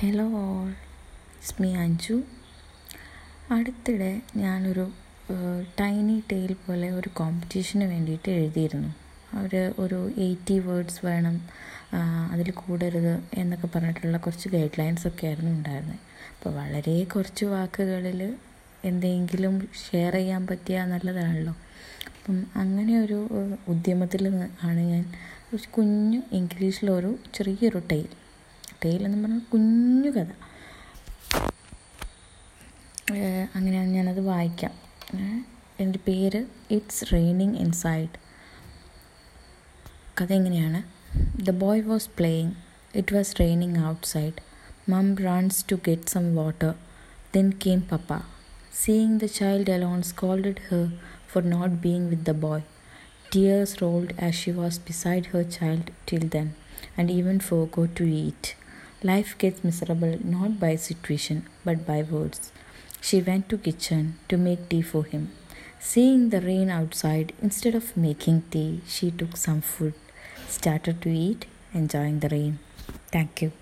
Hello all it's me Anju അടുത്തിടെ ഞാനൊരു tiny tail പോലെ ഒരു കോമ്പറ്റീഷന് വേണ്ടിയിട്ട് എഴുതിയിരുന്നു. അവർ ഒരു എയ്റ്റി വേർഡ്സ് വേണം അതിൽ കൂടരുത് എന്നൊക്കെ പറഞ്ഞിട്ടുള്ള കുറച്ച് ഗൈഡ് ലൈൻസ് ഒക്കെ ആയിരുന്നു ഉണ്ടായിരുന്നത് അപ്പോൾ വളരെ കുറച്ച് വാക്കുകളിൽ എന്തെങ്കിലും ഷെയർ ചെയ്യാൻ പറ്റിയാൽ നല്ലതാണല്ലോ. അപ്പം അങ്ങനെ ഒരു ഉദ്യമത്തിൽ ആണ് ഞാൻ ഒരു കുഞ്ഞു ഇംഗ്ലീഷിലൊരു ചെറിയൊരു ടെയിൽ എന്ന് പറഞ്ഞാൽ കുഞ്ഞു കഥ. അങ്ങനെയാണ് ഞാനത് വായിക്കാം. എന്റെ പേര് ഇറ്റ്സ് റെയിനിങ് ഇൻസൈഡ് കഥ എങ്ങനെയാണ്? The boy was playing it was raining outside mum runs to get some water then came papa seeing the child alone scolded her for not being with the boy. Tears rolled as she was beside her child till then, and even forgot to eat. Life gets miserable not by situation, but by words. She went to kitchen to make tea for him. Seeing the rain outside, instead of making tea, she took some food, started to eat, enjoying the rain. Thank you.